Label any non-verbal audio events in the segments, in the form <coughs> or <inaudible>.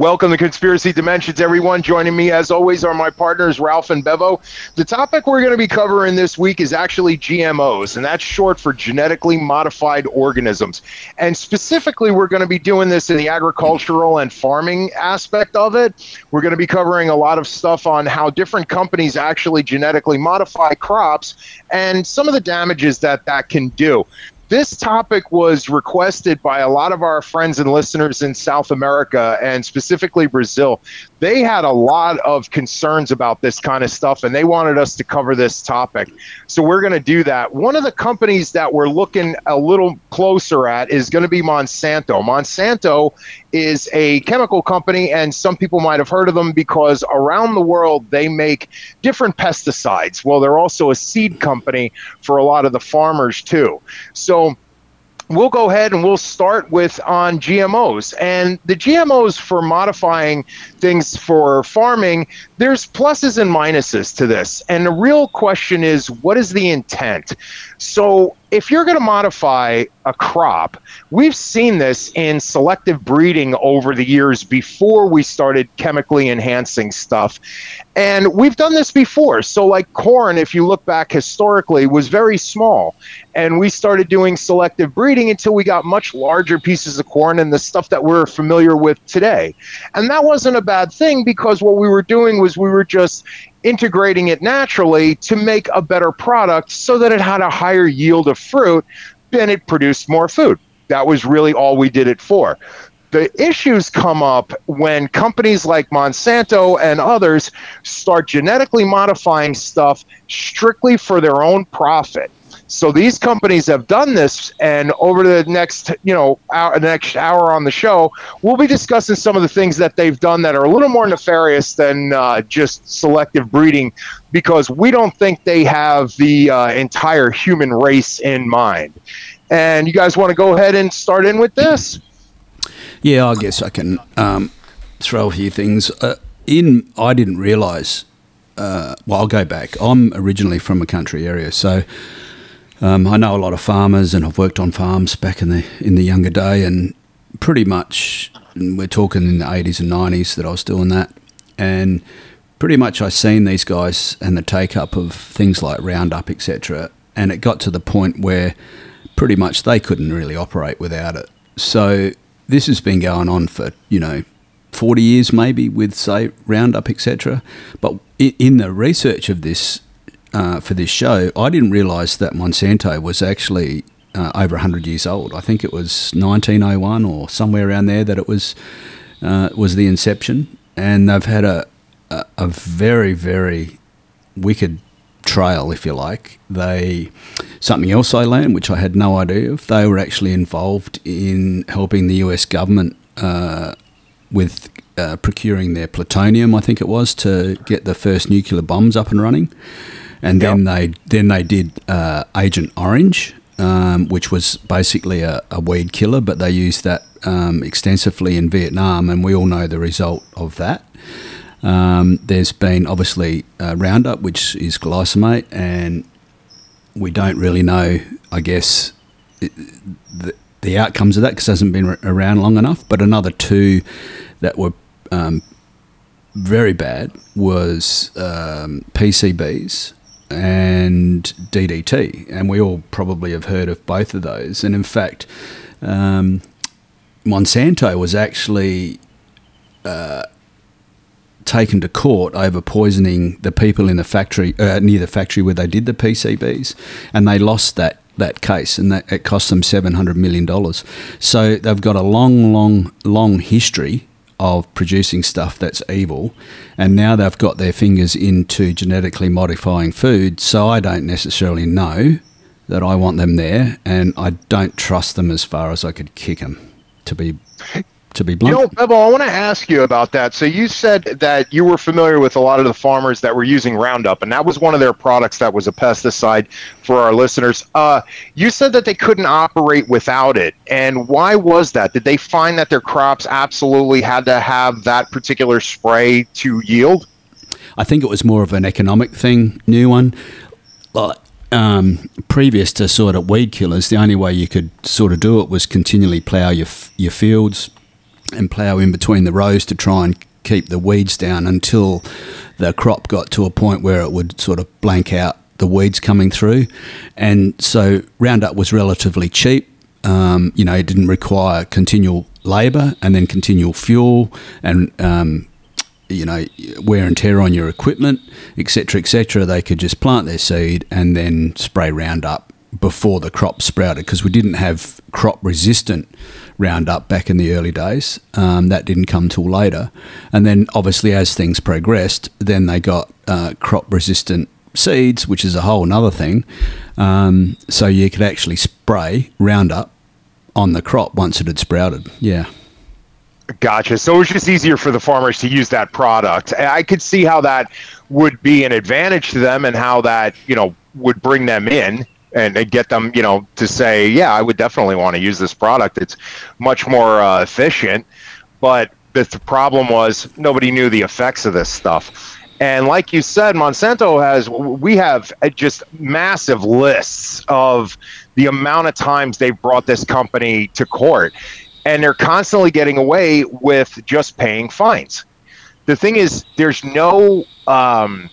Welcome to Conspiracy Dimensions, everyone. Joining me, as always, are my partners, Ralph and Bevo. The topic we're going to be covering this week is actually GMOs, and that's short for genetically modified organisms. And specifically, we're going to be doing this in the agricultural and farming aspect of it. We're going to be covering a lot of stuff on how different companies actually genetically modify crops and some of the damages that that can do. This topic was requested by a lot of our friends and listeners in South America and specifically Brazil. They had a lot of concerns about this kind of stuff and they wanted us to cover this topic. So we're going to do that. One of the companies that we're looking a little closer at is going to be Monsanto. Monsanto is a chemical company, and some people might have heard of them because around the world they make different pesticides. Well, they're also a seed company for a lot of the farmers, too. So we'll go ahead and we'll start with on GMOs. And the GMOs for modifying things for farming, there's pluses and minuses to this. And the real question is what is the intent? So if you're going to modify a crop, we've seen this in selective breeding over the years before we started chemically enhancing stuff. And we've done this before. So, like corn, if you look back historically, was very small. And we started doing selective breeding until we got much larger pieces of corn and the stuff that we're familiar with today. And that wasn't a bad thing because what we were doing was we were just integrating it naturally to make a better product so that it had a higher yield of fruit and it produced more food. That was really all we did it for. The issues come up when companies like Monsanto and others start genetically modifying stuff strictly for their own profit. So these companies have done this, and over the next, you know, hour, next hour on the show, we'll be discussing some of the things that they've done that are a little more nefarious than uh, just selective breeding, because we don't think they have the uh, entire human race in mind. And you guys want to go ahead and start in with this? Yeah, I guess I can um, throw a few things uh, in. I didn't realise. Uh, well, I'll go back. I'm originally from a country area, so um, I know a lot of farmers, and I've worked on farms back in the in the younger day, and pretty much we're talking in the 80s and 90s that I was doing that, and pretty much I seen these guys and the take up of things like Roundup, etc. And it got to the point where pretty much they couldn't really operate without it. So this has been going on for you know 40 years maybe with say Roundup, etc. But in the research of this uh, for this show, I didn't realise that Monsanto was actually uh, over 100 years old. I think it was 1901 or somewhere around there that it was uh, was the inception, and they've had a, a, a very very wicked trail, if you like. They something else I learned, which I had no idea of. They were actually involved in helping the U.S. government uh, with uh, procuring their plutonium. I think it was to get the first nuclear bombs up and running and then yep. they then they did uh, Agent Orange, um, which was basically a, a, weed killer, but they used that um, extensively in Vietnam, and we all know the result of that. Um, there's been obviously uh, Roundup, which is glyphosate, and we don't really know, I guess, the, the outcomes of that because it hasn't been around long enough. But another two that were um, very bad was um, PCBs and DDT, and we all probably have heard of both of those. And in fact, um, Monsanto was actually uh, taken to court over poisoning the people in the factory uh, near the factory where they did the PCBs, and they lost that that case, and that it cost them seven hundred million dollars. So they've got a long, long, long history of producing stuff that's evil, and now they've got their fingers into genetically modifying food. So I don't necessarily know that I want them there, and I don't trust them as far as I could kick them. To be to be blunt. You know, Bevo, I want to ask you about that. So you said that you were familiar with a lot of the farmers that were using Roundup, and that was one of their products that was a pesticide for our listeners. Uh, you said that they couldn't operate without it, and why was that? Did they find that their crops absolutely had to have that particular spray to yield? I think it was more of an economic thing, new one. Like, um, previous to sort of weed killers, the only way you could sort of do it was continually plough your your fields, and plough in between the rows to try and keep the weeds down until the crop got to a point where it would sort of blank out the weeds coming through. And so Roundup was relatively cheap. Um, you know, it didn't require continual labour and then continual fuel and um, you know wear and tear on your equipment, etc., etc. They could just plant their seed and then spray Roundup before the crop sprouted because we didn't have crop resistant Roundup back in the early days. Um, that didn't come till later, and then obviously as things progressed, then they got uh, crop resistant seeds, which is a whole another thing. Um, so you could actually spray Roundup on the crop once it had sprouted. Yeah. Gotcha. So it was just easier for the farmers to use that product. I could see how that would be an advantage to them and how that, you know, would bring them in and, and get them, you know, to say, yeah, I would definitely want to use this product. It's much more uh, efficient. But the, the problem was nobody knew the effects of this stuff. And like you said, Monsanto has, we have just massive lists of the amount of times they've brought this company to court. And they're constantly getting away with just paying fines. The thing is, there's no, um,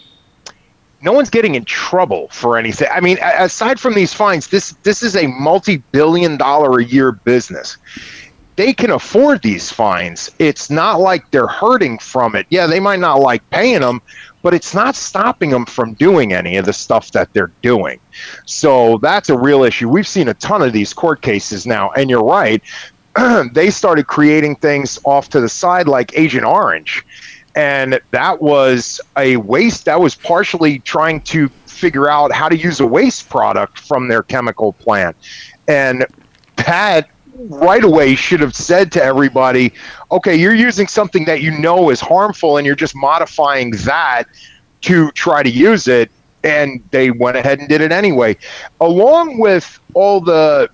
no one's getting in trouble for anything. I mean, aside from these fines, this this is a multi-billion dollar a year business they can afford these fines. It's not like they're hurting from it. Yeah, they might not like paying them, but it's not stopping them from doing any of the stuff that they're doing. So that's a real issue. We've seen a ton of these court cases now, and you're right. <clears throat> they started creating things off to the side like Agent Orange. And that was a waste that was partially trying to figure out how to use a waste product from their chemical plant. And Pat right away should have said to everybody, okay, you're using something that you know is harmful and you're just modifying that to try to use it. And they went ahead and did it anyway. Along with all the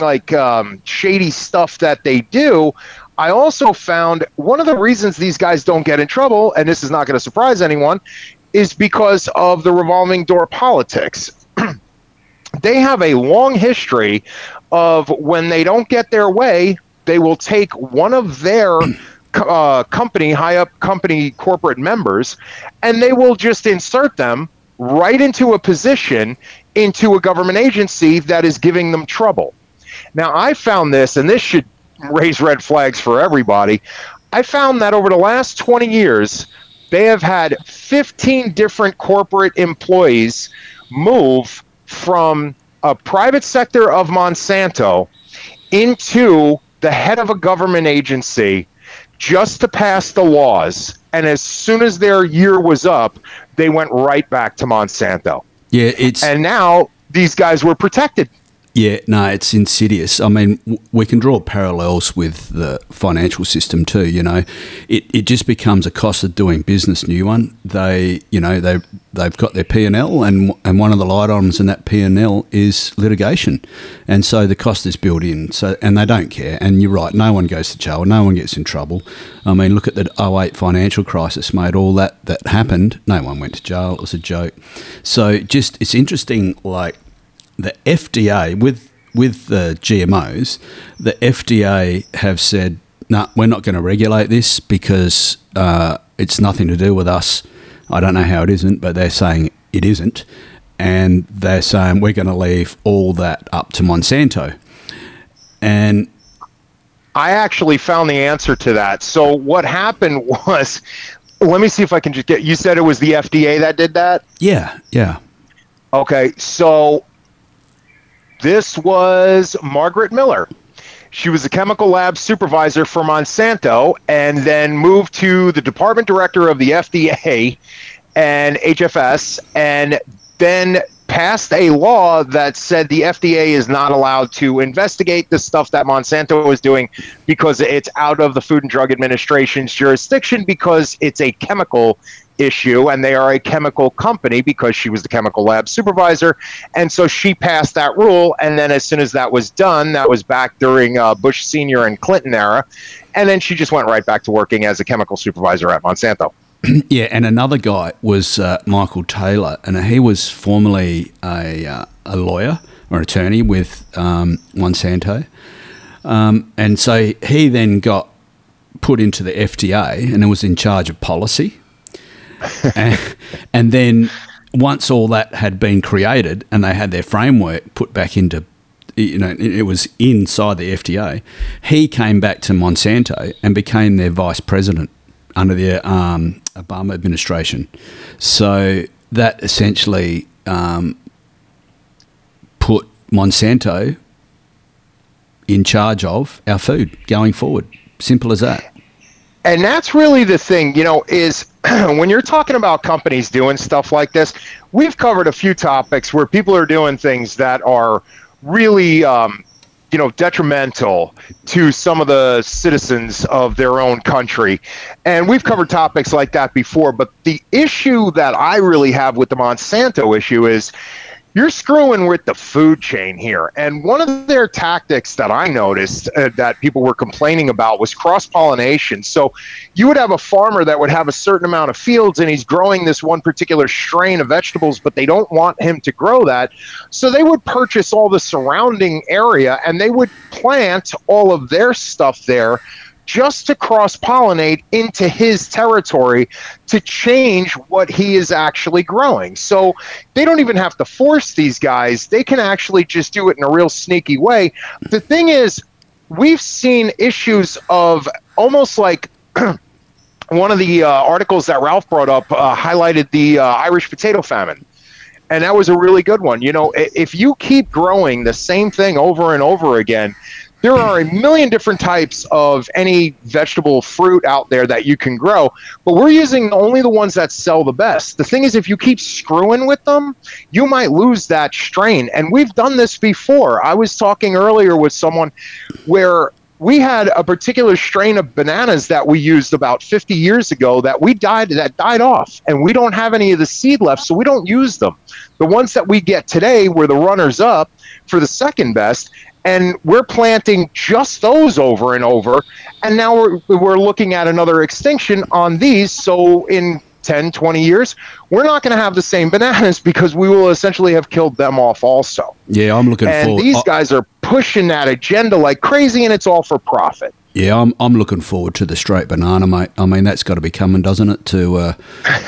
like um, shady stuff that they do, I also found one of the reasons these guys don't get in trouble, and this is not going to surprise anyone, is because of the revolving door politics. <clears throat> they have a long history of when they don't get their way, they will take one of their <clears throat> uh, company, high up company corporate members, and they will just insert them right into a position into a government agency that is giving them trouble. Now, I found this, and this should <laughs> raise red flags for everybody. I found that over the last 20 years, they have had 15 different corporate employees move from a private sector of Monsanto into the head of a government agency just to pass the laws. And as soon as their year was up, they went right back to Monsanto. Yeah, it's and now these guys were protected. Yeah, no, it's insidious. I mean, we can draw parallels with the financial system too. You know, it, it just becomes a cost of doing business. New one, they you know they they've got their P and L, and and one of the light items in that P and L is litigation, and so the cost is built in. So and they don't care. And you're right, no one goes to jail, no one gets in trouble. I mean, look at the 08 financial crisis, mate. All that that happened, no one went to jail. It was a joke. So just it's interesting, like the FDA with with the GMOs, the FDA have said, "No, nah, we're not going to regulate this because uh, it's nothing to do with us." I don't know how it isn't, but they're saying it isn't, and they're saying we're going to leave all that up to Monsanto. And I actually found the answer to that. So what happened <laughs> was, let me see if I can just get. You said it was the FDA that did that. Yeah, yeah. Okay, so this was Margaret Miller. She was a chemical lab supervisor for Monsanto and then moved to the department director of the FDA and HFS and then passed a law that said the FDA is not allowed to investigate the stuff that Monsanto was doing because it's out of the Food and Drug Administration's jurisdiction because it's a chemical issue and they are a chemical company because she was the chemical lab supervisor. And so she passed that rule. And then as soon as that was done that was back during uh, bush senior and clinton era. And then she just went right back to working as a chemical supervisor at monsanto <clears throat> yeah and another guy was uh, michael taylor and he was formerly a, uh, a lawyer or attorney with um, monsanto um, and so he then got put into the FDA and was in charge of policy. <laughs> and, and then once all that had been created and they had their framework put back into you know, it was inside the FDA. He came back to Monsanto and became their vice president under the um, Obama administration. So that essentially um, put Monsanto in charge of our food going forward. Simple as that. And that's really the thing, you know, is <clears throat> when you're talking about companies doing stuff like this, we've covered a few topics where people are doing things that are really um, you know detrimental to some of the citizens of their own country. And we've covered topics like that before but the issue that i really have with the monsanto issue is you're screwing with the food chain here. And one of their tactics that I noticed uh, that people were complaining about was cross pollination. So you would have a farmer that would have a certain amount of fields and he's growing this one particular strain of vegetables, but they don't want him to grow that. So they would purchase all the surrounding area and they would plant all of their stuff there just to cross pollinate into his territory to change what he is actually growing. So they don't even have to force these guys, they can actually just do it in a real sneaky way. The thing is, we've seen issues of almost like <clears throat> one of the uh, articles that Ralph brought up uh, highlighted the uh, Irish potato famine. And that was a really good one. You know, if you keep growing the same thing over and over again, there are a million different types of any vegetable fruit out there that you can grow, but we're using only the ones that sell the best. The thing is, if you keep screwing with them, you might lose that strain. And we've done this before. I was talking earlier with someone where we had a particular strain of bananas that we used about 50 years ago that we died that died off and we don't have any of the seed left so we don't use them the ones that we get today were the runners up for the second best and we're planting just those over and over and now we're, we're looking at another extinction on these. So in 10 20 years we're not going to have the same bananas <laughs> because we will essentially have killed them off also. Yeah i'm looking and forward these uh, guys are pushing that agenda like crazy and it's all for profit yeah, I'm I'm looking forward to the straight banana, mate. I mean, that's got to be coming, doesn't it? To uh,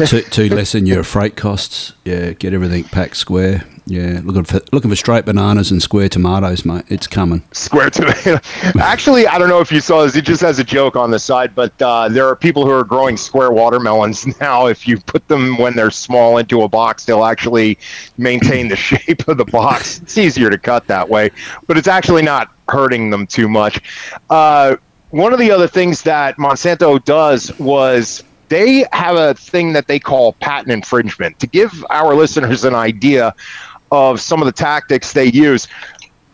to, to lessen your freight costs. Yeah, get everything packed square. Yeah, looking for looking for straight bananas and square tomatoes, mate. It's coming. Square tomato. <laughs> Actually, I don't know if you saw this. It just has a joke on the side, but uh, there are people who are growing square watermelons <laughs> now. If you put them when they're small into a box, they'll actually maintain the <laughs> shape of the box. It's easier to cut that way, but it's actually not hurting them too much. Uh, one of the other things that Monsanto does was they have a thing that they call patent infringement. To give our listeners an idea of some of the tactics they use,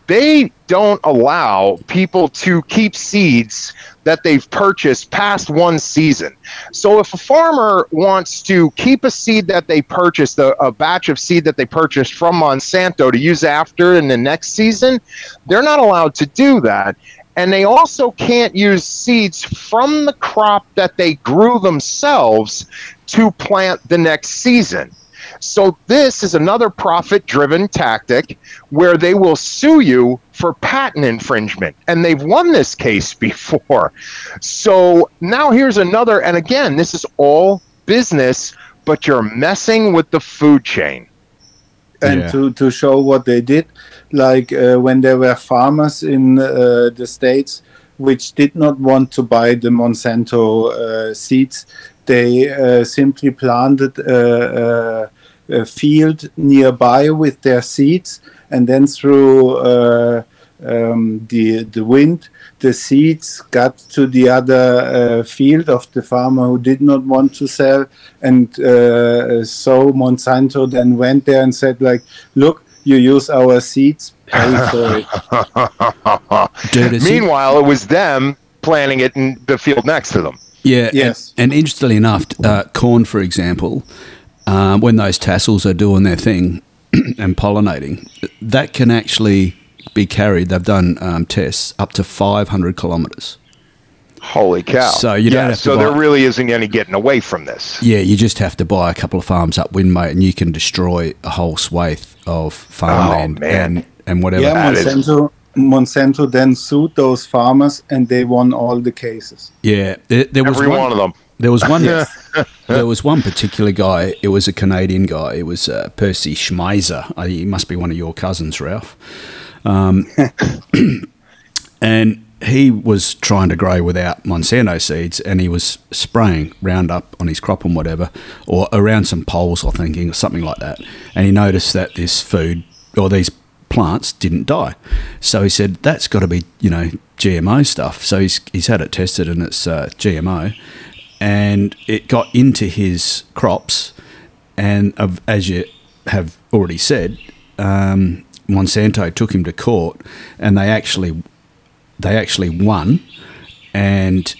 they don't allow people to keep seeds that they've purchased past one season. So if a farmer wants to keep a seed that they purchased, a, a, batch of seed that they purchased from Monsanto to use after in the next season, they're not allowed to do that. And they also can't use seeds from the crop that they grew themselves to plant the next season. So, this is another profit driven tactic where they will sue you for patent infringement. And they've won this case <laughs> before. So, now here's another. And again, this is all business, but you're messing with the food chain and yeah. to, to show what they did like uh, when there were farmers in uh, the states which did not want to buy the monsanto uh, seeds they uh, simply planted a, a, a, field nearby with their seeds and then through uh, um, the the wind the seeds got to the other uh, field of the farmer who did not want to sell and uh, so monsanto then went there and said like look you use our seeds pay for it. <laughs> Meanwhile it was them planting it in the field next to them. Yeah yes. and, and interestingly enough uh, corn for example um, when those tassels are doing their thing <clears throat> and pollinating that can actually be carried. They've done um, tests up to 500 kilometres. Holy cow! So you don't yeah, have so buy, there really isn't any getting away from this. Yeah, you just have to buy a couple of farms upwind, mate, and you can destroy a whole swathe of farmland. Oh. And and whatever. Yeah, Monsanto. Monsanto then sued those farmers, and they won all the cases. Yeah, there, there was Every one, one of them. There was one. <laughs> <laughs> there was one particular guy. It was a Canadian guy. It was uh, Percy Schmeiser. Uh, he must be one of your cousins, Ralph. Um, <coughs> and he was trying to grow without Monsanto seeds, and he was spraying Roundup on his crop and whatever, or around some poles, I think, or something like that. And he noticed that this food or these plants didn't die. So he said, "That's got to be, you know, GMO stuff." So he's he's had it tested, and it's uh, GMO, and it got into his crops, and as you have already said. Um, Monsanto took him to court, and they actually they actually won, and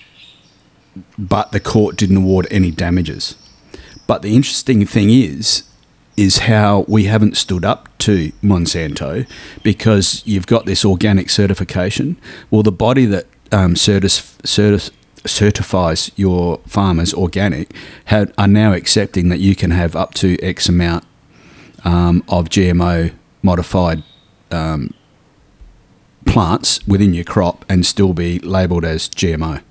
but the court didn't award any damages. But the interesting thing is, is how we haven't stood up to Monsanto because you've got this organic certification. Well, the body that um, certis- certis- certifies your farmers organic have, are now accepting that you can have up to X amount um, of GMO modified um, plants within your crop and still be labelled as GMO.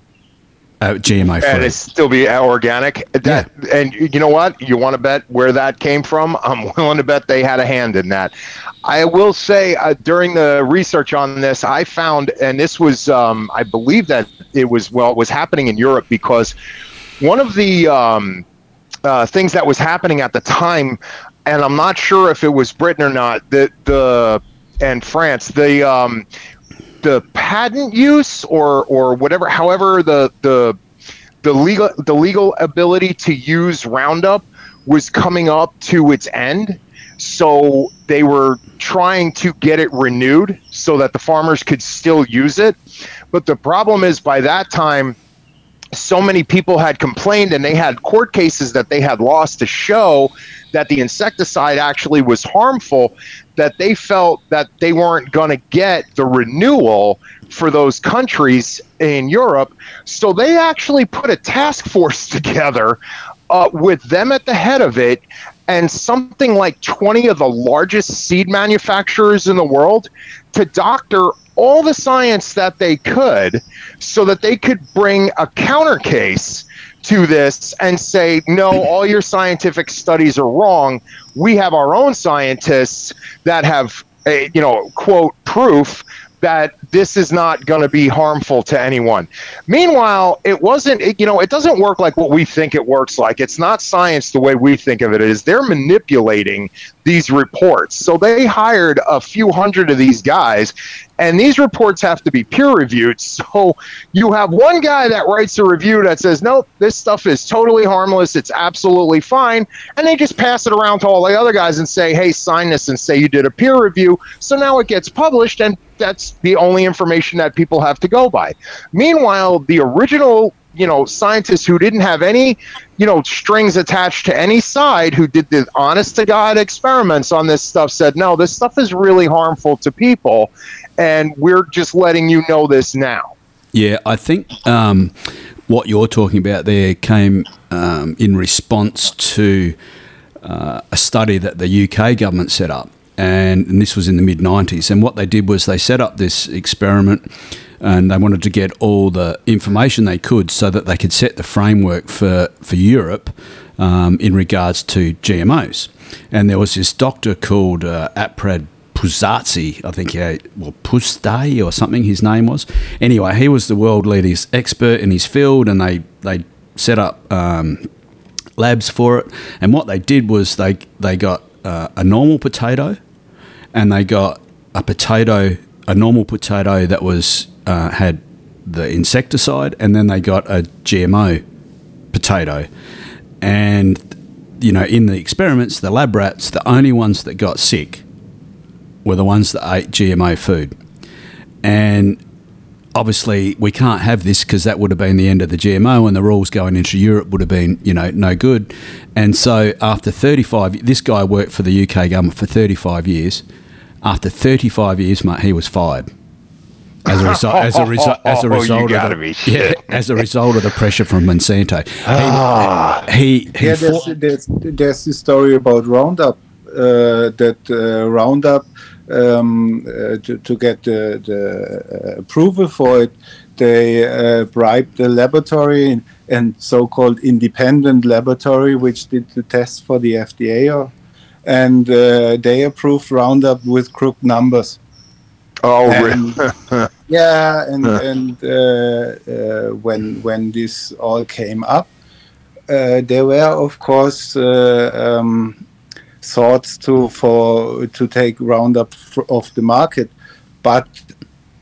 Uh, GMO free. And it still be organic. That, yeah. And you know what? You want to bet where that came from? <laughs> I'm willing to bet they had a hand in that. I will say uh, during the research on this, I found, and this was, um, I believe that it was, well, it was happening in Europe because one of the um, uh, things that was happening at the time, and I'm not sure if it was Britain or not, the, the, and France, the, um, the patent use or or whatever however the the the legal the legal ability to use roundup was coming up to its end. So they were trying to get it renewed so that the farmers could still use it. But the problem is by that time so many people had complained and they had court cases that they had lost to show that the insecticide actually was harmful that they felt that they weren't going to get the renewal for those countries in Europe. So they actually put a task force <laughs> together uh, with them at the head of it and something like 20 of the largest seed manufacturers in the world to doctor all the science that they could so that they could bring a counter case to this and say, no, all your scientific studies are wrong. We have our own scientists that have, a, you know, quote, proof that this is not going to be harmful to anyone. Meanwhile, it wasn't, it, you know, it doesn't work like what we think it works like. It's not science the way we think of it is. They're manipulating these reports. So they hired a few hundred of these guys and these reports have to be peer reviewed. <laughs> So you have one guy that writes a review that says, nope, this stuff is totally harmless. It's absolutely fine. And they just pass it around to all the other guys and say, hey, sign this and say you did a peer review. So now it gets published and that's the only information that people have to go by. Meanwhile, the original you know scientists who didn't have any you know strings attached to any side who did the honest to god experiments on this stuff said no this stuff is really harmful to people and we're just letting you know this now. Yeah, I think um, what you're talking about there came um, in response to uh, a study that the UK government set up. And, and this was in the mid 90s. And what they did was they set up this experiment and they wanted to get all the information they could so that they could set the framework for, for Europe um, in regards to GMOs. And there was this doctor called uh, Arpad Pusztai, I think, yeah, well, Puzdey or something his name was. Anyway, he was the world leading expert in his field, and they, they set up um, labs for it. And what they did was they, they got uh, a normal potato, and they got a potato, a normal potato that was uh, had the insecticide, and then they got a GMO potato. And you know, in the experiments, the lab rats, the only ones that got sick were the ones that ate GMO food. And obviously, we can't have this because that would have been the end of the GMO, and the rules going into Europe would have been, you know, no good. And so, after 35, this guy worked for the UK government for 35 years. After 35 years, mate, he was fired. As a result, as a, resu- as a <laughs> result of the, yeah, as a result of the pressure from Monsanto, he, ah. he, he yeah, there's, there's, there's this story about Roundup uh, that uh, Roundup um, uh, to, to get the, the uh, approval for it, they uh, bribed the laboratory and so-called independent laboratory, which did the tests for the FDA, and uh, they approved Roundup with crooked numbers. Oh, and, really? <laughs> yeah, and and uh, uh, when when this all came up, uh, there were of course um, thoughts to for to take Roundup off the market, but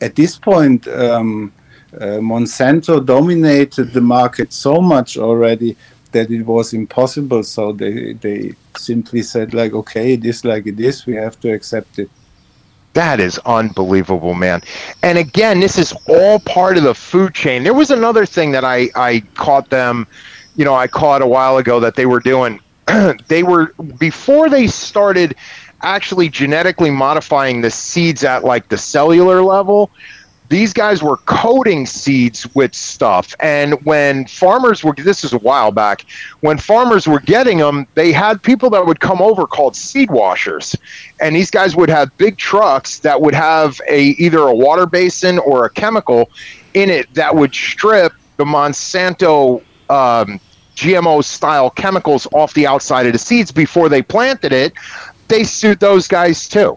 at this point, um, uh, Monsanto dominated the market so much already that it was impossible. So they they simply said like, okay, it is like it is. We have to accept it. That is unbelievable, man. And again, this is all part of the food chain. There was another thing that I, I caught them, you know, I caught a while ago that they were doing. <clears throat> they were, before they started actually genetically modifying the seeds at like the cellular level, these guys were coating seeds with stuff. And when farmers were, this is a while back, when farmers were getting them, they had people that would come over called seed washers. And these guys would have big trucks that would have a either a water basin or a chemical in it that would strip the Monsanto um, GMO style chemicals off the outside of the seeds before they planted it. They sued those guys too.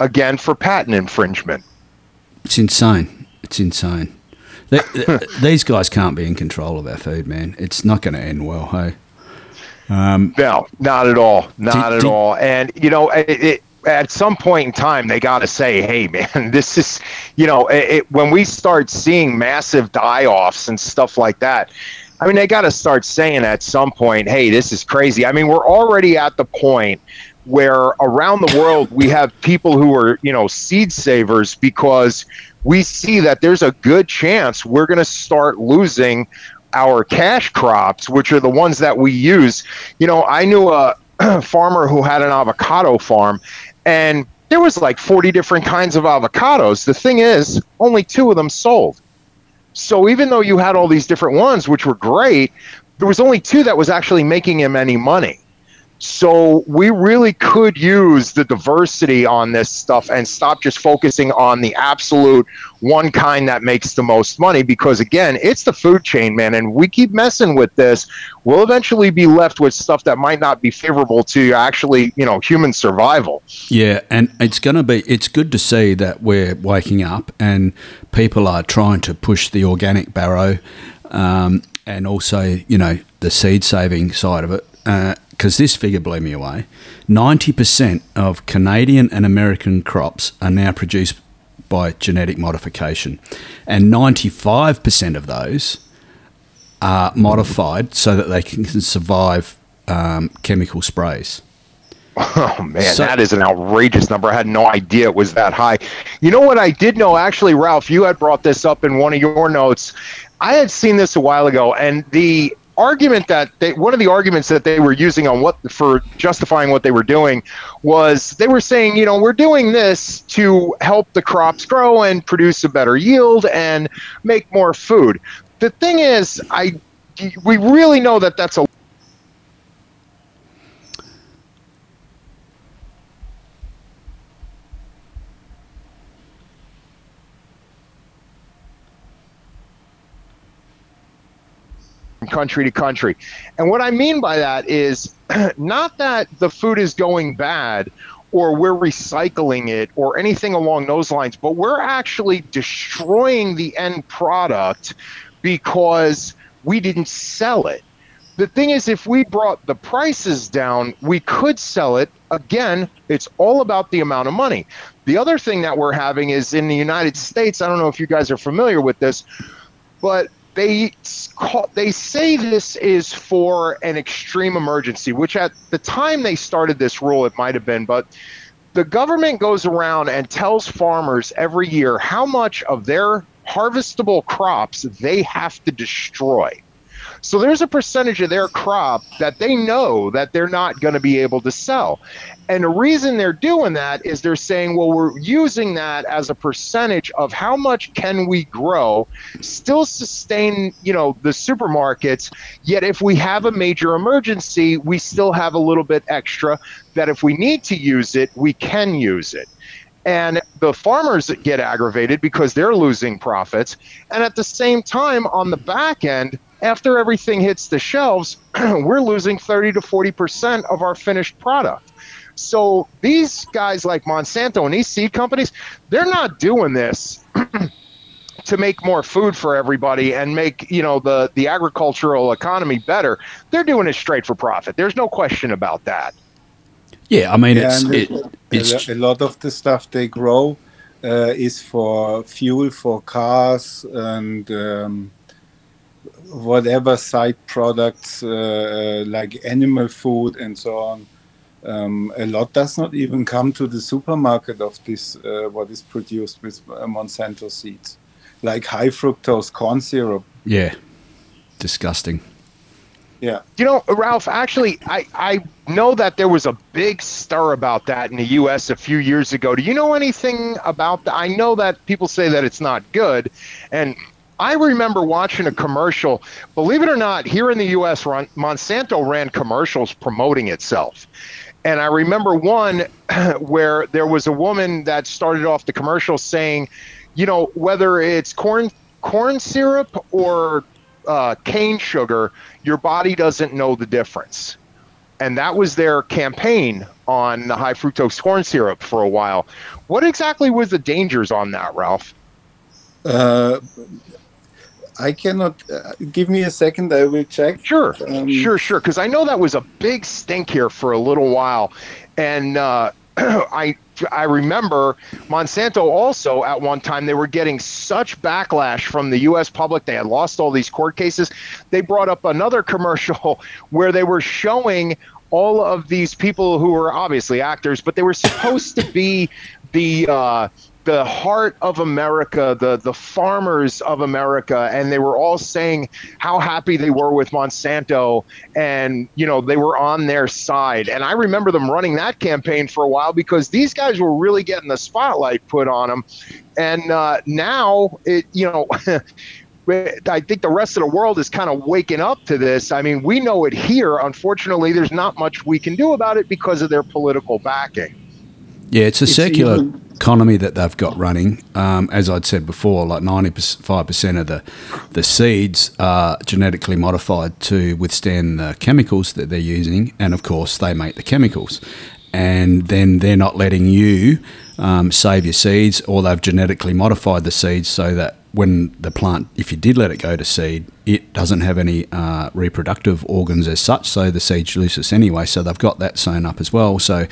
Again, for patent infringement. It's insane. It's insane. They, <laughs> these guys can't be in control of our food, man. It's not going to end well, hey? Um, no, not at all. Not did, at did, all. And, you know, it, it, at some point in time, they got to say, hey, man, <laughs> this is, you know, it, when we start seeing massive die offs and stuff like that, I mean, they got to start saying at some point, hey, this is crazy. I mean, we're already at the point where around the world we have people who are, you know, seed savers because we see that there's a good chance we're going to start losing our cash crops, which are the ones that we use. You know, I knew a <clears throat> farmer who had an avocado farm and there was like 40 different kinds of avocados. The thing is, only two of them sold. So even though you had all these different ones, which were great, there was only two that was actually making him any money. So we really could use the diversity on this stuff and stop just focusing on the absolute one kind that makes the most money because again, it's the food chain, man, and we keep messing with this, we'll eventually be left with stuff that might not be favorable to actually, you know, human survival. Yeah, and it's going to be it's good to see that we're waking up and people are trying to push the organic barrow um, and also, you know, the seed saving side of it. Uh, because this figure blew me away 90% of Canadian and American crops are now produced by genetic modification, and 95% of those are modified so that they can survive um, chemical sprays. Oh man, so, that is an outrageous number. I had no idea it was that high. You know what I did know actually, Ralph, you had brought this up in one of your notes. I had seen this a while ago and the argument that they one of the arguments that they were using on what for justifying what they were doing was they were saying you know we're doing this to help the crops grow and produce a better yield and make more food. The thing is i we really know that that's a country to country. And what I mean by that is <clears throat> not that the food is going bad or we're recycling it or anything along those lines, but we're actually destroying the end product because we didn't sell it. The thing is, if we brought the prices down, we could sell it. Again, it's all about the amount of money. The other thing that we're having is in the United States, I don't know if you guys are familiar with this, but they call, they say this is for an extreme emergency, which at the time they started this rule, it might have been, but the government goes around and tells farmers every year how much of their harvestable crops they have to destroy. So there's a percentage of their crop that they know that they're not going to be able to sell. And the reason they're doing that is they're saying, well, we're using that as a percentage of how much can we grow, still sustain, you know, the supermarkets. Yet if we have a major emergency, we still have a little bit extra that if we need to use it, we can use it. And the farmers get aggravated because they're losing profits. And at the same time, on the back end, after everything hits the shelves, <clears throat> we're losing 30 to 40% of our finished product. So these guys like Monsanto and these seed companies, they're not doing this <clears throat> to make more food for everybody and make you know the the agricultural economy better. They're doing it straight for profit. There's no question about that. Yeah, I mean, yeah, it's, it, it's a lot of the stuff they grow uh, is for fuel for cars and um, whatever side products uh, uh, like animal food and so on. Um, a lot does not even come to the supermarket of this uh, what is produced with uh, Monsanto seeds, like high fructose corn syrup. Yeah, disgusting. Yeah. You know, Ralph, actually, I, I know that there was a big stir about that in the U.S. a few years ago. Do you know anything about that? I know that people say that it's not good. And I remember watching a commercial. Believe it or not, here in the U.S., Monsanto ran commercials promoting itself. And I remember one <clears throat> where there was a woman that started off the commercial saying, you know, whether it's corn corn syrup or uh, cane sugar, your body doesn't know the difference. And that was their campaign on the high fructose corn syrup for a while. What exactly was the dangers on that, Ralph? Uh, I cannot. Uh, give me a second. I will check. Sure, um, sure, sure. Because I know that was a big stink here for a little while, and uh, <clears throat> I I remember Monsanto also at one time they were getting such backlash from the U.S. public. They had lost all these court cases. They brought up another <laughs> commercial where they were showing all of these people who were obviously actors, but they were supposed to be the uh, the heart of America, the the farmers of America, and they were all saying how happy they were with Monsanto, and you know they were on their side. And I remember them running that campaign for a while because these guys were really getting the spotlight put on them. And uh, now it, you know. <laughs> I think the rest of the world is kind of waking up to this. I mean, we know it here. Unfortunately, there's not much we can do about it because of their political backing. Yeah, it's a it's circular. Even, economy that they've got running. Um, as I'd said before, like 95% of the, the seeds are genetically modified to withstand the chemicals that they're using. And of course, they make the chemicals. And then they're not letting you um, save your seeds, or they've genetically modified the seeds so that when the plant, if you did let it go to seed, it doesn't have any uh, reproductive organs as such, so the seed's useless anyway. So they've got that sewn up as well. So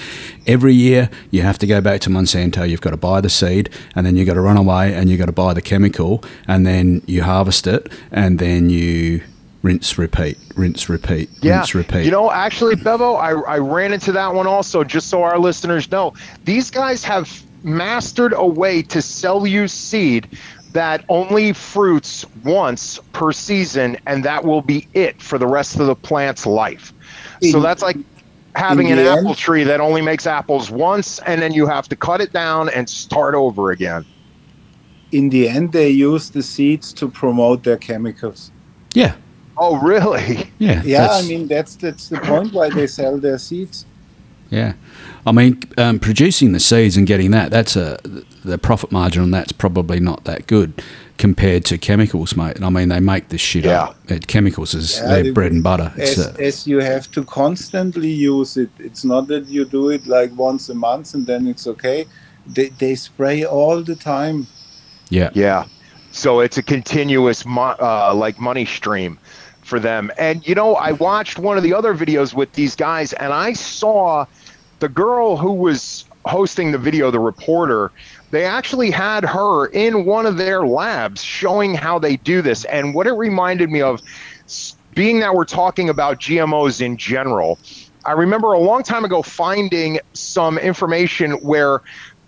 every year you have to go back to Monsanto, you've got to buy the seed, and then you've got to run away and you've got to buy the chemical, and then you harvest it, and then you rinse, repeat, rinse, repeat, yeah. rinse, repeat. You know, actually, Bevo, I, I ran into that one also, just so our listeners know. These guys have mastered a way to sell you seed that only fruits once per season, and that will be it for the rest of the plant's life. In, so that's like having an apple end, tree that only makes apples once, and then you have to cut it down and start over again. In the end, they use the seeds to promote their chemicals. Yeah. Oh, really? Yeah. Yeah, I mean that's that's the point why they sell their seeds. Yeah, I mean, um, producing the seeds and getting that, that's a the profit margin on that's probably not that good compared to chemicals, mate. I mean, they make this shit yeah. up. It, chemicals is yeah, their bread and butter. As, a, as, you have to constantly use it. It's not that you do it like once a month and then it's okay. They, they spray all the time. Yeah. Yeah. So it's a continuous, mo- uh, like money stream for them. And you know, I watched one of the other videos with these guys, and I saw the girl who was hosting the video, the reporter, they actually had her in one of their labs showing how they do this. And what it reminded me of, being that we're talking about GMOs in general, I remember a long time ago finding some information where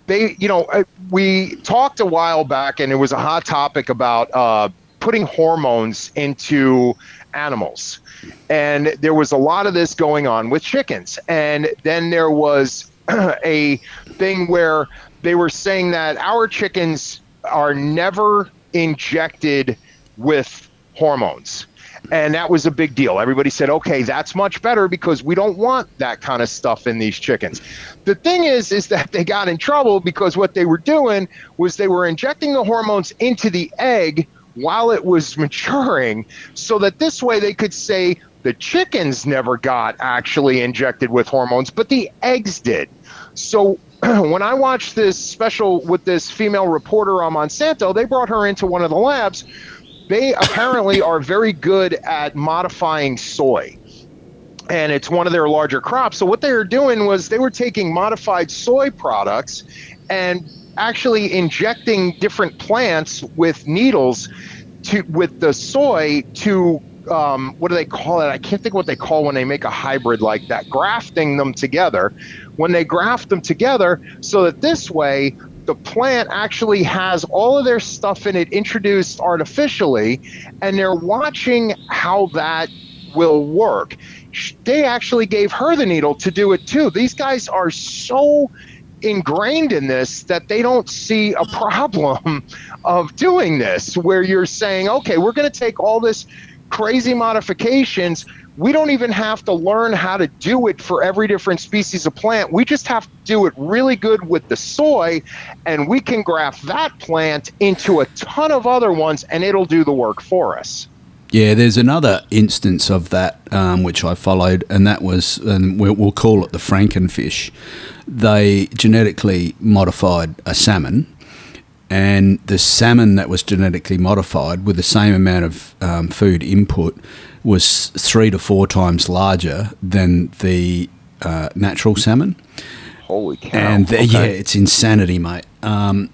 they, you know, we talked a while back and it was a hot topic about uh, putting hormones into animals. And there was a lot of this going on with chickens. And then there was <clears throat> a thing where they were saying that our chickens are never injected with hormones. And that was a big deal. Everybody said, okay, that's much better because we don't want that kind of stuff in these chickens. The thing is, is that they got in trouble because what they were doing was they were injecting the hormones into the egg while it was <laughs> maturing so that this way they could say the chickens never got actually injected with hormones, but the eggs did. So <clears throat> when I watched this special with this female reporter on Monsanto, they brought her into one of the labs. They <laughs> apparently are very good at modifying soy. And it's one of their larger crops. So what they were doing was they were taking modified soy products and actually injecting different plants with needles to with the soy to um, what do they call it? I can't think what they call when they make a hybrid like that. Grafting them together. When they graft them together, so that this way the plant actually has all of their stuff in it introduced artificially, and they're watching how that will work. They actually gave her the needle to do it too. These guys are so ingrained in this that they don't see a problem of doing this where you're saying okay we're going to take all this crazy modifications. We don't even have to learn how to do it for every different species of plant. We just have to do it really good with the soy and we can graft that plant into a ton of other ones and it'll do the work for us yeah, there's another instance of that um, which I followed, and that was, and we'll, we'll, call it the Frankenfish. They genetically modified a salmon, and the salmon that was genetically modified with the same amount of um, food input was three to four times larger than the uh, natural salmon. Holy cow! And the, okay. yeah, it's insanity, mate. Um,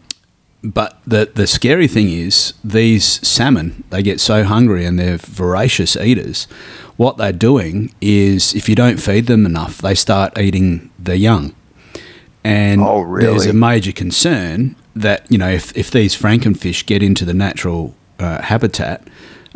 but the the scary thing is these salmon they get so hungry and they're voracious eaters. What they're doing is if you don't feed them enough, they start eating the young. And oh, really? there's a major concern that you know if, if these frankenfish get into the natural uh, habitat,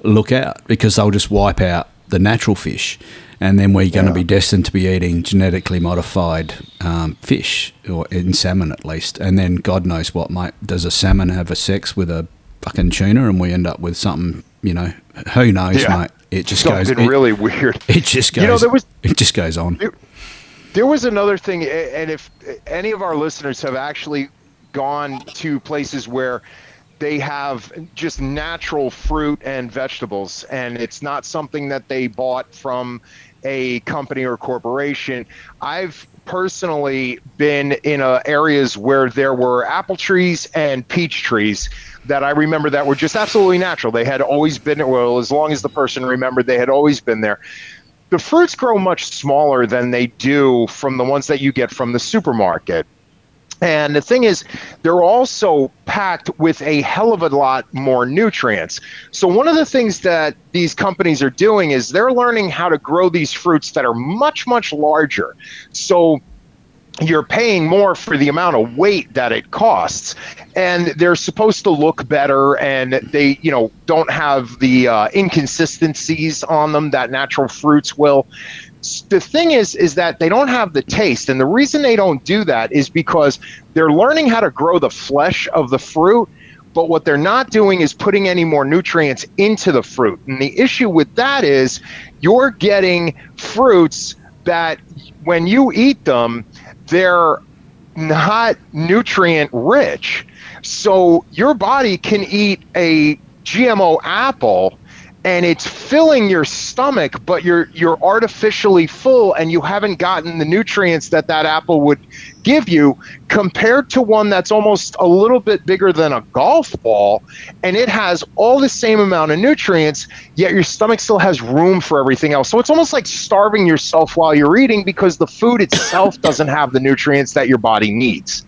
look out because they'll just wipe out the natural fish and then we're going yeah. to be destined to be eating genetically modified um, fish, or in salmon at least. And then God knows what, mate. Does a salmon have a sex with a fucking tuna, and we end up with something? You know, who knows, yeah. mate? It just something goes. really weird. It just goes. You know, there was. It just goes on. There, there was another thing, and if any of our listeners have actually gone to places where they have just natural fruit and vegetables and it's not something that they bought from a company or corporation. I've personally been in uh, areas where there were apple trees and peach trees that I remember that were just absolutely natural. They had always been, well, as long as the person remembered, they had always been there. The fruits grow much smaller than they do from the ones that you get from the supermarket. And the thing is, they're also packed with a hell of a lot more nutrients. So, one of the things that these companies are doing is they're learning how to grow these fruits that are much, much larger. So, you're paying more for the amount of weight that it costs and they're supposed to look better and they you know don't have the uh, inconsistencies on them that natural fruits will the thing is is that they don't have the taste. And the reason they don't do that is because they're learning how to grow the flesh of the fruit but what they're not doing is putting any more nutrients into the fruit. And the issue with that is you're getting fruits that when you eat them they're not nutrient rich. So your body can eat a gmo apple and it's filling your stomach but you're you're artificially full and you haven't gotten the nutrients that that apple would give you compared to one that's almost a little bit bigger than a golf ball and it has all the same amount of nutrients yet your stomach still has room for everything else so it's almost like starving yourself while you're eating because the food itself <coughs> doesn't have the nutrients that your body needs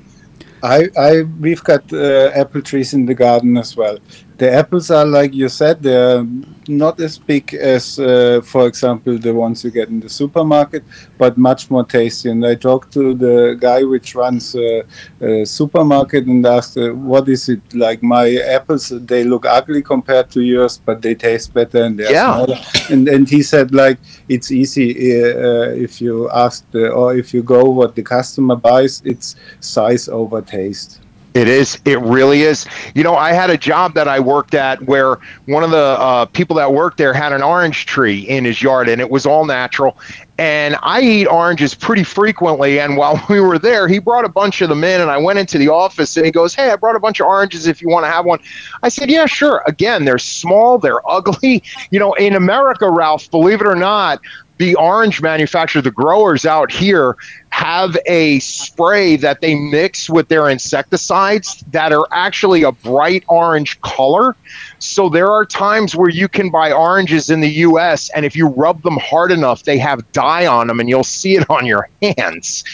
I, I we've got uh, apple trees in the garden as well. The apples are like you said, they're not as big as, uh, for example, the ones you get in the supermarket, but much more tasty. And I talked to the guy which runs a, a supermarket and asked, uh, "What is it like? My apples they look ugly compared to yours, but they taste better and they're yeah. smaller." And and he said, like it's easy uh, if you ask the, or if you go what the customer buys, it's size over taste. It is. It really is. You know, I had a job that I worked at where one of the uh, people that worked there had an orange tree in his yard, and it was all natural. And I eat oranges pretty frequently. And while <laughs> we were there, he brought a bunch of them in, and I went into the office, and he goes, "Hey, I brought a bunch of oranges. If you want to have one," I said, "Yeah, sure." Again, they're small, they're <laughs> ugly. You know, in America, Ralph, believe it or not, the orange manufacturer, the growers out here, have a spray that they mix with their insecticides that are actually a bright orange color. So there are times where you can buy oranges in the US, and if you rub them hard enough, they have dye on them, and you'll see it on your <laughs> hands.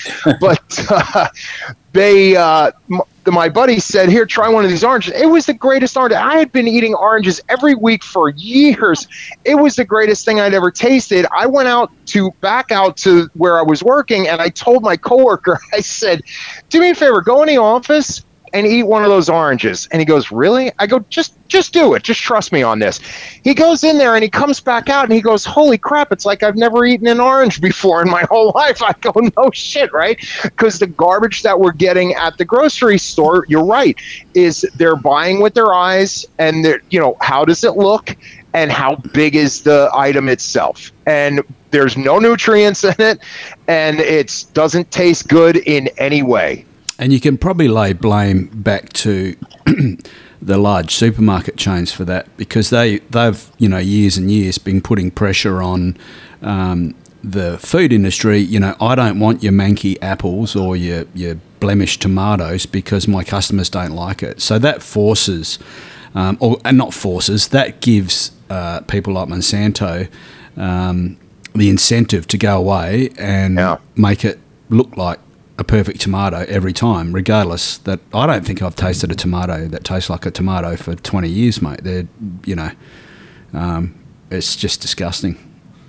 but uh, they, uh, my buddy said, "Here, try one of these oranges." It was the greatest orange. I had been eating oranges every week for years. It was the greatest thing I'd ever tasted. I went out to back out to where I was working, and I told my coworker, <laughs> I said, "Do me a favor, go in the office and eat one of those oranges. And he goes, Really? I go, Just just do it. Just trust me on this. He goes in there and he comes back out and he goes, Holy crap, it's like I've never eaten an orange <laughs> before in my whole life. I go, No shit, right? Because the garbage that we're getting at the grocery store, you're right, is they're buying with their eyes and they're, you know, how does it look? And how big is the item itself? And there's no nutrients <laughs> in it, and it doesn't taste good in any way. And you can probably lay blame back to <clears throat> the large supermarket chains for that because they they've you know years and years been putting pressure on um, the food industry. You know, I don't want your manky apples or your your blemished tomatoes because my customers don't like it. So that forces, um, or and not forces, that gives uh, people like Monsanto um, the incentive to go away and yeah. make it look like a perfect tomato every time, regardless. That I don't think I've tasted a tomato that tastes like a tomato for twenty years, mate. They're you know, um, it's just disgusting.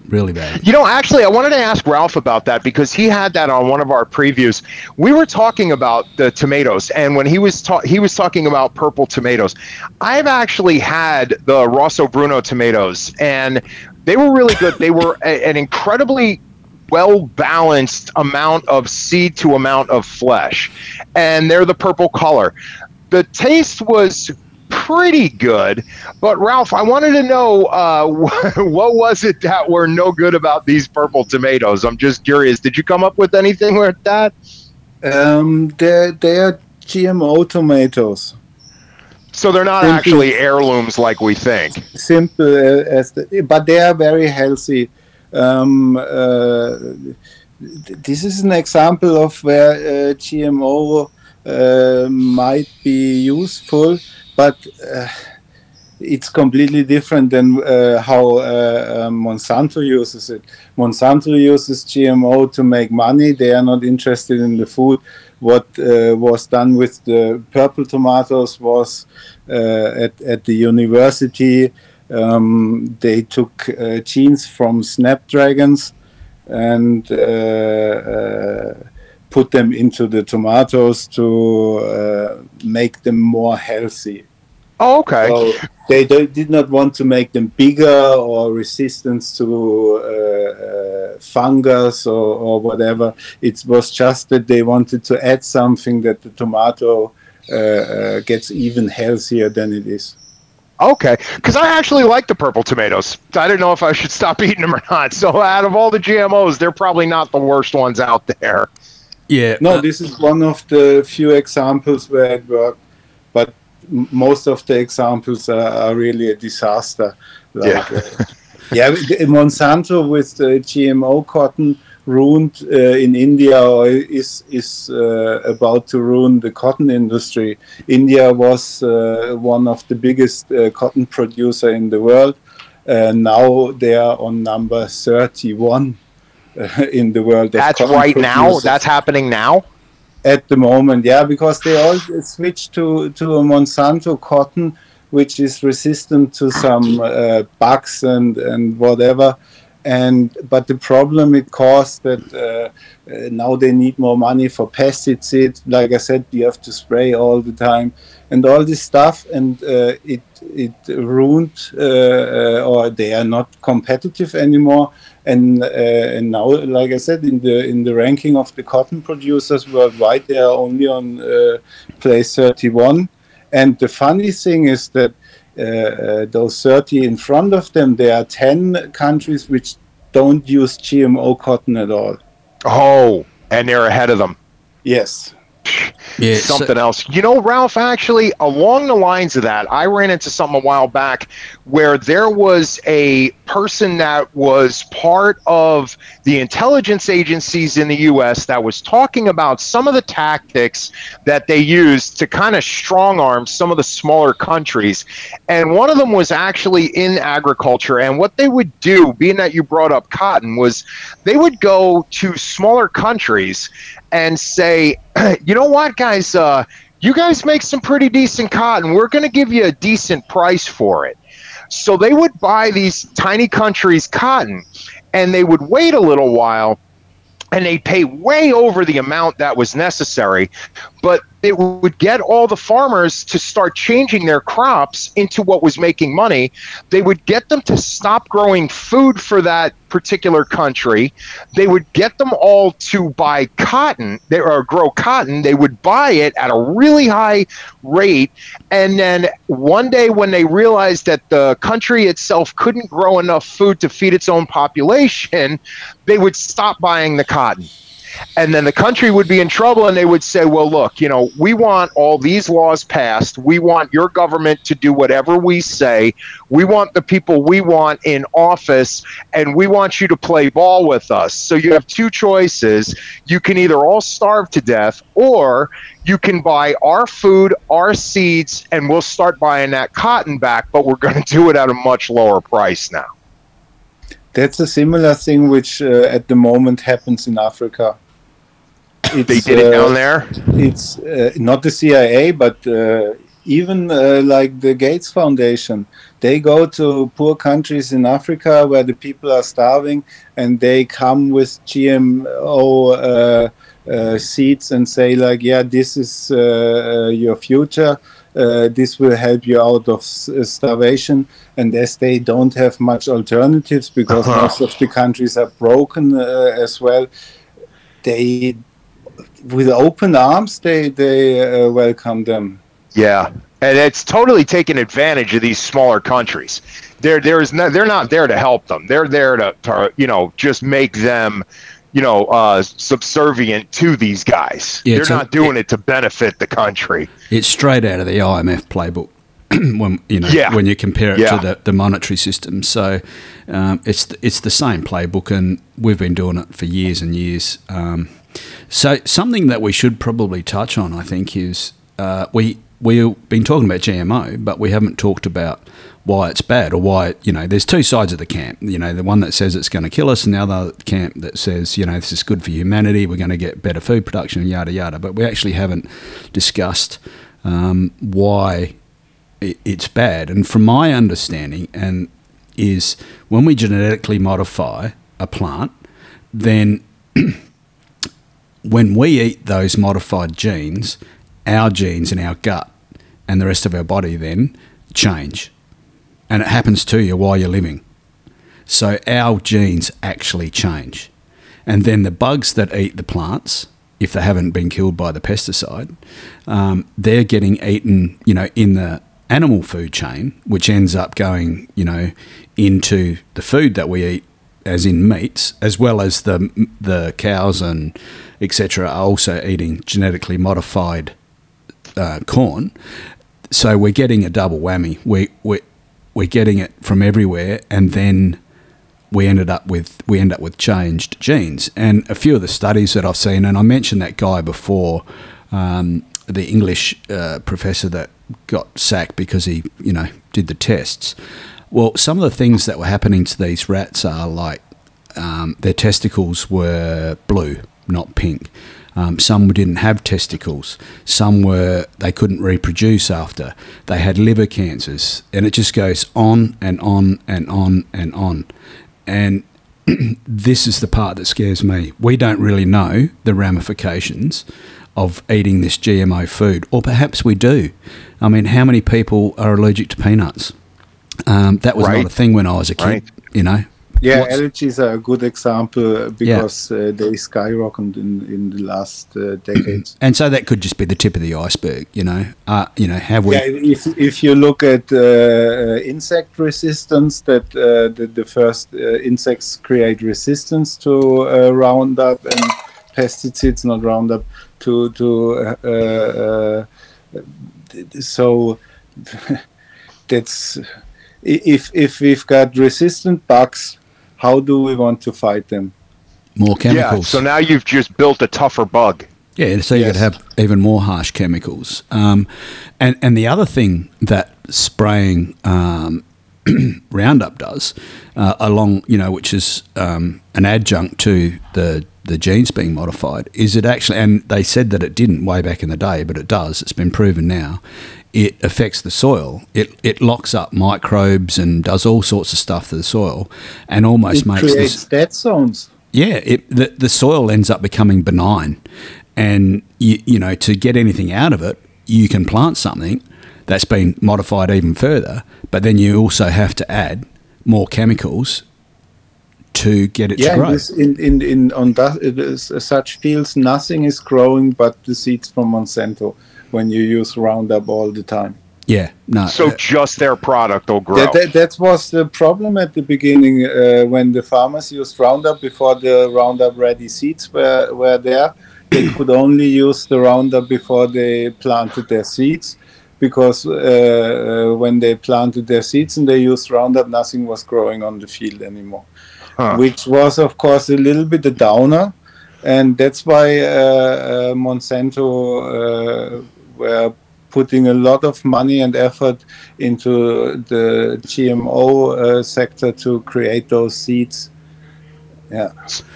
Really bad. You know, actually, I wanted to ask Ralph about that because he had that on one of our previews. We were talking about the tomatoes, and when he was ta- he was talking about purple tomatoes. I've actually had the Rosso Bruno tomatoes, and they were really good. They were a- an incredibly well balanced amount of seed to amount of flesh, and they're the purple color. The taste was pretty good, but Ralph, I wanted to know uh, <laughs> what was it that were no good about these purple tomatoes? I'm just curious. Did you come up with anything with that? Um, they're, they're GMO tomatoes. So they're not actually heirlooms like we think. Simple as, the, but they are very healthy. Um, uh, this is an example of where uh, GMO uh, might be useful, but it's completely different than uh, how uh, uh, Monsanto uses it. Monsanto uses GMO to make money. They are not interested in the food. What was done with the purple tomatoes was at, at the university um, they took uh, genes from snapdragons and uh, uh, put them into the tomatoes to uh, make them more healthy. Oh, okay. So they, they, did not want to make them bigger or resistance to uh, uh, fungus or, or, whatever. It was just that they wanted to add something that the tomato gets even healthier than it is. Okay, because I actually like the purple tomatoes. I didn't know if I should <laughs> stop eating them or not. So out of all the GMOs, they're probably not the worst ones out there. Yeah. No, uh, this is one of the few examples where it worked, but most of the examples are, are really a disaster. Like, <laughs> yeah. uh, yeah, Monsanto with the GMO cotton ruined uh, in India or is is uh, about to ruin the cotton industry. India was uh, one of the biggest uh, cotton producer in the world. now they are on number 31 uh, in the world. That's right producers. now. That's happening now. At the moment, yeah, because they all switched to to a Monsanto cotton which is resistant to some uh, bugs and and whatever and but the problem it caused that uh, uh, now they need more money for pesticides. Like i said you have to spray all the time. And all this stuff and uh, it it ruined uh, uh, or they are not competitive anymore. And, uh, and now like i said in the in the ranking of the cotton producers worldwide they are only on place 31 and the funny thing is that Uh, uh, those 30 in front of them, there are 10 countries which don't use GMO cotton at all. Oh, and they're ahead of them. Yes yeah, something so, else. You know, Ralph, actually, along the lines of that, I ran into something a while back where there was a person that was part of the intelligence agencies in the U.S. that was talking about some of the tactics that they used to kind of strong arm some of the smaller countries. And one of them was actually in agriculture. And what they would do, being that you brought up cotton, was they would go to smaller countries and say, <clears throat> you know what, guys, uh, you guys make some pretty decent cotton. We're going to give you a decent price for it. So they would buy these tiny countries' cotton and they would wait a little while and they'd pay way over the amount that was necessary. But it would get all the farmers to start changing their crops into what was making money. They would get them to stop growing food for that particular country. They would get them all to buy cotton they, or grow cotton. They would buy it at a really high rate. And then one day, when they realized that the country itself couldn't grow enough food to feed its own population, they would stop buying the cotton and then the country would be in trouble and they would say well look you know we want all these laws passed. We want your government to do whatever we say. We want the people we want in office and we want you to play ball with us. So you have two choices. You can either all starve to death or you can buy our food our seeds and we'll start buying that cotton back but we're going <laughs> to do it at a much lower price now that's a similar thing which uh, at the moment happens in Africa. It's, they did it down uh, there. It's uh, not the CIA, but uh, even uh, like the Gates Foundation. They go to poor countries in Africa where the people are starving, and they come with GMO seeds and say like, "Yeah, this is your future." Uh, this will help you out of uh, starvation. And as they don't have much alternatives because uh-huh. most of the countries are broken uh, as well, they with open arms they they uh, welcome them. Yeah, and it's totally taking advantage of these smaller countries. They're there's no, they're not there to help them. They're there to, to you know just make them you know, uh, subservient to these guys. Yeah, They're not doing it, it, to benefit the country. It's straight out of the IMF playbook. <clears throat> when you know yeah. when you compare it yeah. to the, the monetary system, so um, it's the, it's the same playbook, and we've been doing it for years and years. Um, so something that we should probably touch on, I think, is uh, we we've been talking about GMO, but we haven't talked about why it's bad or why you know there's two sides of the camp. You know the one that says it's going to kill us and the other camp that says you know this is good for humanity we're going to get better food production and yada yada. But we actually haven't discussed um, why it, it's bad. And from my understanding and is when we genetically modify a plant then <clears throat> when we eat those modified genes our genes in our gut and the rest of our body then change and it happens to you while you're living. So our genes actually change. And then the bugs that eat the plants, if they haven't been killed by the pesticide, um, they're getting eaten, you know, in the animal food chain, which ends up going, you know, into the food that we eat, as in meats, as well as the the cows and etc. are also eating genetically modified uh, corn. So we're getting a double whammy. We we we're getting it from everywhere, and then we ended up with we end up with changed genes. And a few of the studies that I've seen, and I mentioned that guy before, um, the English uh, professor that got sacked because he you know did the tests. Well, some of the things that were happening to these rats are like um, their testicles were blue, not pink. Um, some didn't have testicles. Some were they couldn't reproduce after. They had liver cancers, and it just goes on and on and on and on. And <clears throat> this is the part that scares me. We don't really know the ramifications of eating this GMO food, or perhaps we do. I mean, how many people are allergic to peanuts? Um, that was right. not a thing when I was a kid, right. you know. Yeah, What's, allergies are a good example because yeah. uh, they skyrocketed in, in the last uh, decades. <clears throat> And so that could just be the tip of the iceberg, you know. Uh, you know, have we? Yeah, if, if you look at uh, insect resistance, that uh, the, the first uh, insects create resistance to Roundup and pesticides, not Roundup, to to so <laughs> that's if if we've got resistant bugs how do we want to fight them? More chemicals. Yeah, so now you've just built a tougher bug. Yeah, so you yes. could have even more harsh chemicals. Um, and and the other thing that spraying um, <clears throat> Roundup does, uh, along you know, which is um, an adjunct to the the genes being modified, is it actually? And they said that it didn't way back in the day, but it does. It's been proven now it affects the soil. It it locks up microbes and does all sorts of stuff to the soil, and almost makes it makes creates this, dead zones. Yeah, it, the the soil ends up becoming benign, and you you know to get anything out of it, you can plant something that's been modified even further, but then you also have to add more chemicals to get it yeah, to grow. in, in, in on that, such fields, nothing is growing but the seeds from Monsanto when you use Roundup all the time. Yeah, no. So uh, just their product will grow. That, that, that was the problem at the beginning uh, when the farmers used Roundup before the Roundup ready seeds were, were there. They <coughs> could only use the Roundup before they planted their seeds because uh, uh, when they planted their seeds and they used Roundup, nothing was growing on the field anymore. Huh. Which was, of course, a little bit a downer. And that's why uh, uh, Monsanto were putting a lot of money and effort into the GMO uh, sector to create those seeds. Yeah.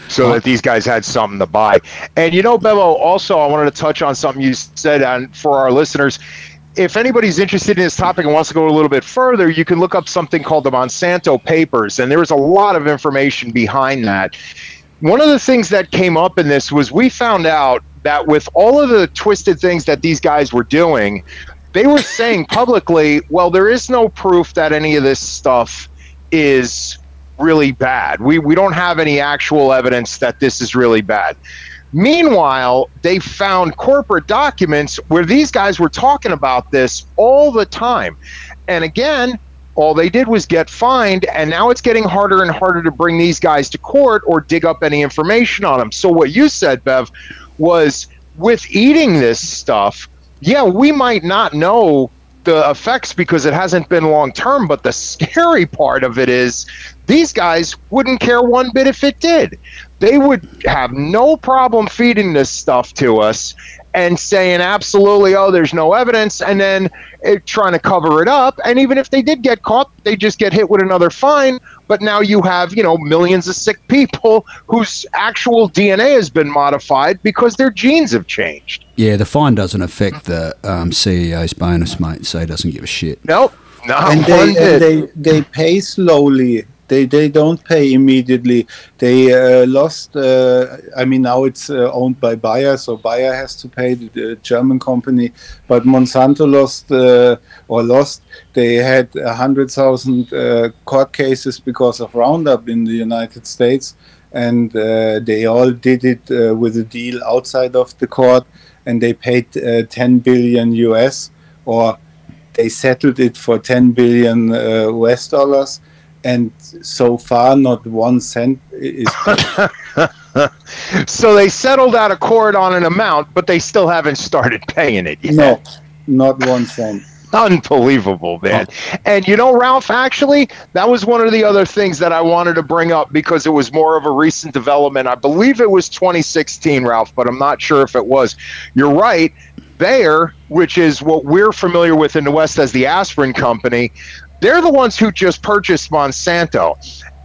So that these guys had something to buy. And you know, Bevo, also, I wanted to touch on something you said, and for our listeners, if anybody's interested in this topic and wants to go a little bit further, you can look up something called the Monsanto Papers, and there's a lot of information behind that. One of the things that came up in this was we found out that with all of the twisted things that these guys were doing, they were saying <laughs> publicly, well, there is no proof that any of this stuff is really bad. We, we don't have any actual evidence that this is really bad. Meanwhile, they found corporate documents where these guys were talking about this all the time. And again, all they did was get fined, and now it's getting harder and harder to bring these guys to court or dig up any information on them. So, what you said, Bev, was with eating this stuff, yeah, we might not know the effects because it hasn't been long term, but the scary <laughs> part of it is these guys wouldn't care one bit if it did. They would have no problem feeding this stuff to us and saying absolutely, oh, there's no evidence, and then it, trying to cover it up. And even if they did get caught, they just get hit with another fine. But now you have, you know, millions of sick people whose actual DNA has been modified because their genes have changed. Yeah, the fine doesn't affect the um, CEO's bonus, mate, so he doesn't give a shit. Nope. No, and they, and they they pay slowly they they don't pay immediately. They uh, lost. Uh, I mean, now it's uh, owned by Bayer, so Bayer has to pay the, German company. But Monsanto lost uh, or lost. They had hundred thousand uh, court cases because of Roundup in the United States, and uh, they all did it with a deal outside of the court, and they paid 10 billion US or they settled it for 10 billion US dollars and so far not one cent is <laughs> so they settled out of court on an amount but they still haven't started paying it yet. No not one cent. Unbelievable man. Oh. and you know ralph actually that was one of the other things that i wanted to bring up because it was more of a recent development. I believe it was 2016 ralph but i'm not sure if it was. You're right. Bayer, which is what we're familiar with in the West as the aspirin company, they're the ones who just purchased Monsanto.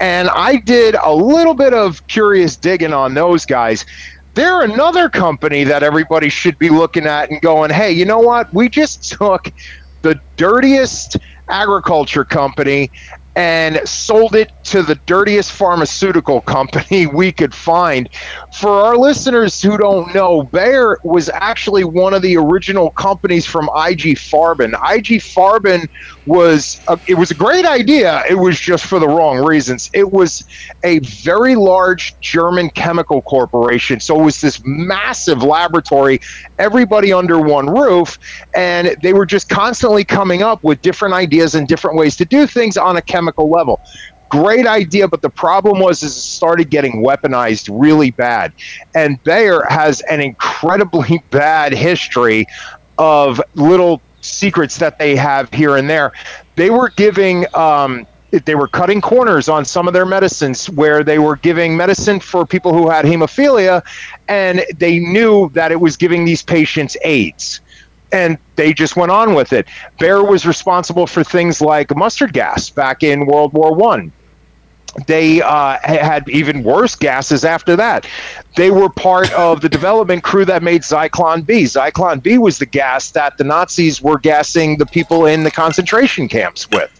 And I did a little bit of curious digging on those guys. they're another company that everybody should be looking at and going, hey, you know what? We just <laughs> took the dirtiest agriculture company and sold it to the dirtiest pharmaceutical company <laughs> we could find. For our listeners who don't know, Bayer was actually one of the original companies from IG Farben. IG Farben was a, it was a great idea. It was just for the wrong reasons. It was a very large German chemical corporation. So it was this massive laboratory, everybody under one roof, and they were just constantly coming up with different ideas and different ways to do things on a chemical level great idea, but the problem was is it started getting weaponized really bad. And Bayer has an incredibly <laughs> bad history of little secrets that they have here and there. They were giving um, they were cutting corners on some of their medicines where they were giving medicine for people who had hemophilia and they knew that it was giving these patients AIDS and they just went on with it. Bayer was responsible for things like mustard gas back in World War One they uh, had even worse gases after that. They were part of the development crew that made Zyklon B. Zyklon B was the gas that the Nazis were gassing the people in the concentration camps with.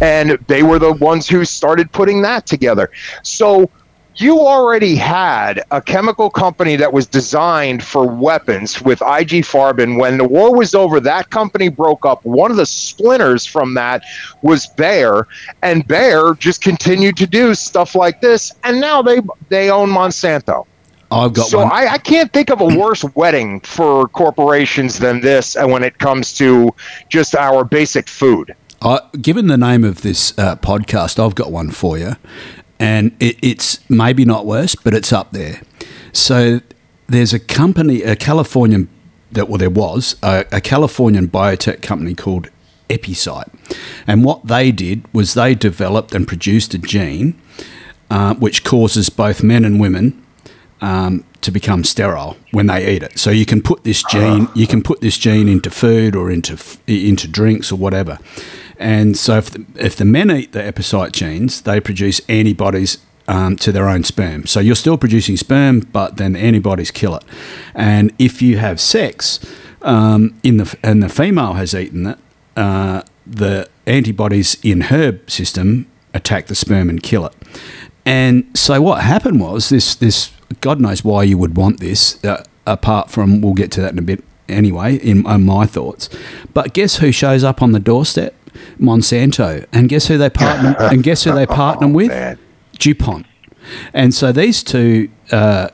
And they were the ones who started putting that together. So you already had a chemical company that was designed for weapons with IG Farben. When the war was over, that company broke up. One of the splinters from that was Bayer, and Bayer just continued to do stuff like this. And now they they own Monsanto. I've got so one. I, I can't think of a <clears throat> worse wedding for corporations than this, and when it comes to just our basic food. Uh, given the name of this uh, podcast, I've got one for you, and it, it's maybe not worse, but it's up there. So there's a company, a Californian that well, there was a, a Californian biotech company called Epicyte, and what they did was they developed and produced a gene uh, which causes both men and women um, to become sterile when they eat it. So you can put this gene, you can put this gene into food or into into drinks or whatever. And so if the, if the men eat the epicyte genes, they produce antibodies um, to their own sperm. So you're still producing sperm, but then the antibodies kill it. And if you have sex, um, in the and the female has eaten it, uh, the antibodies in her system attack the sperm and kill it. And so what happened was this this God knows why you would want this. Uh, apart from we'll get to that in a bit anyway in, in my thoughts. But guess who shows up on the doorstep? Monsanto, and guess who they <laughs> partner and guess who they partner with? Man. DuPont. And so these two uh,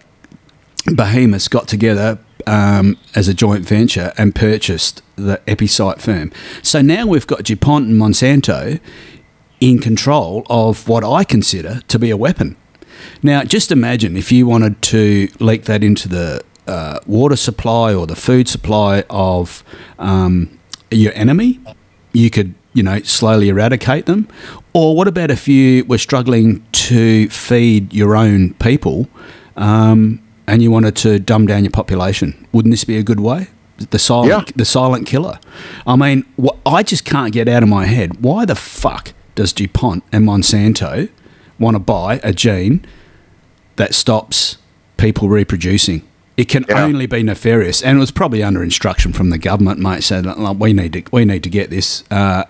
behemoths got together um, as a joint venture and purchased the Epicyte firm. So now we've got DuPont and Monsanto in control of what I consider to be a weapon. Now, just imagine if you wanted to leak that into the uh, water supply or the food supply of um, your enemy, you could you know, slowly eradicate them? Or what about if you were struggling to feed your own people um, and you wanted to dumb down your population? Wouldn't this be a good way? The silent, yeah. the silent killer. I mean, wh- I just can't get out of my head. Why the fuck does DuPont and Monsanto want to buy a gene that stops people reproducing? It can yeah. only be nefarious, and it was probably under instruction from the government, mate. Said we need to we need to get this uh,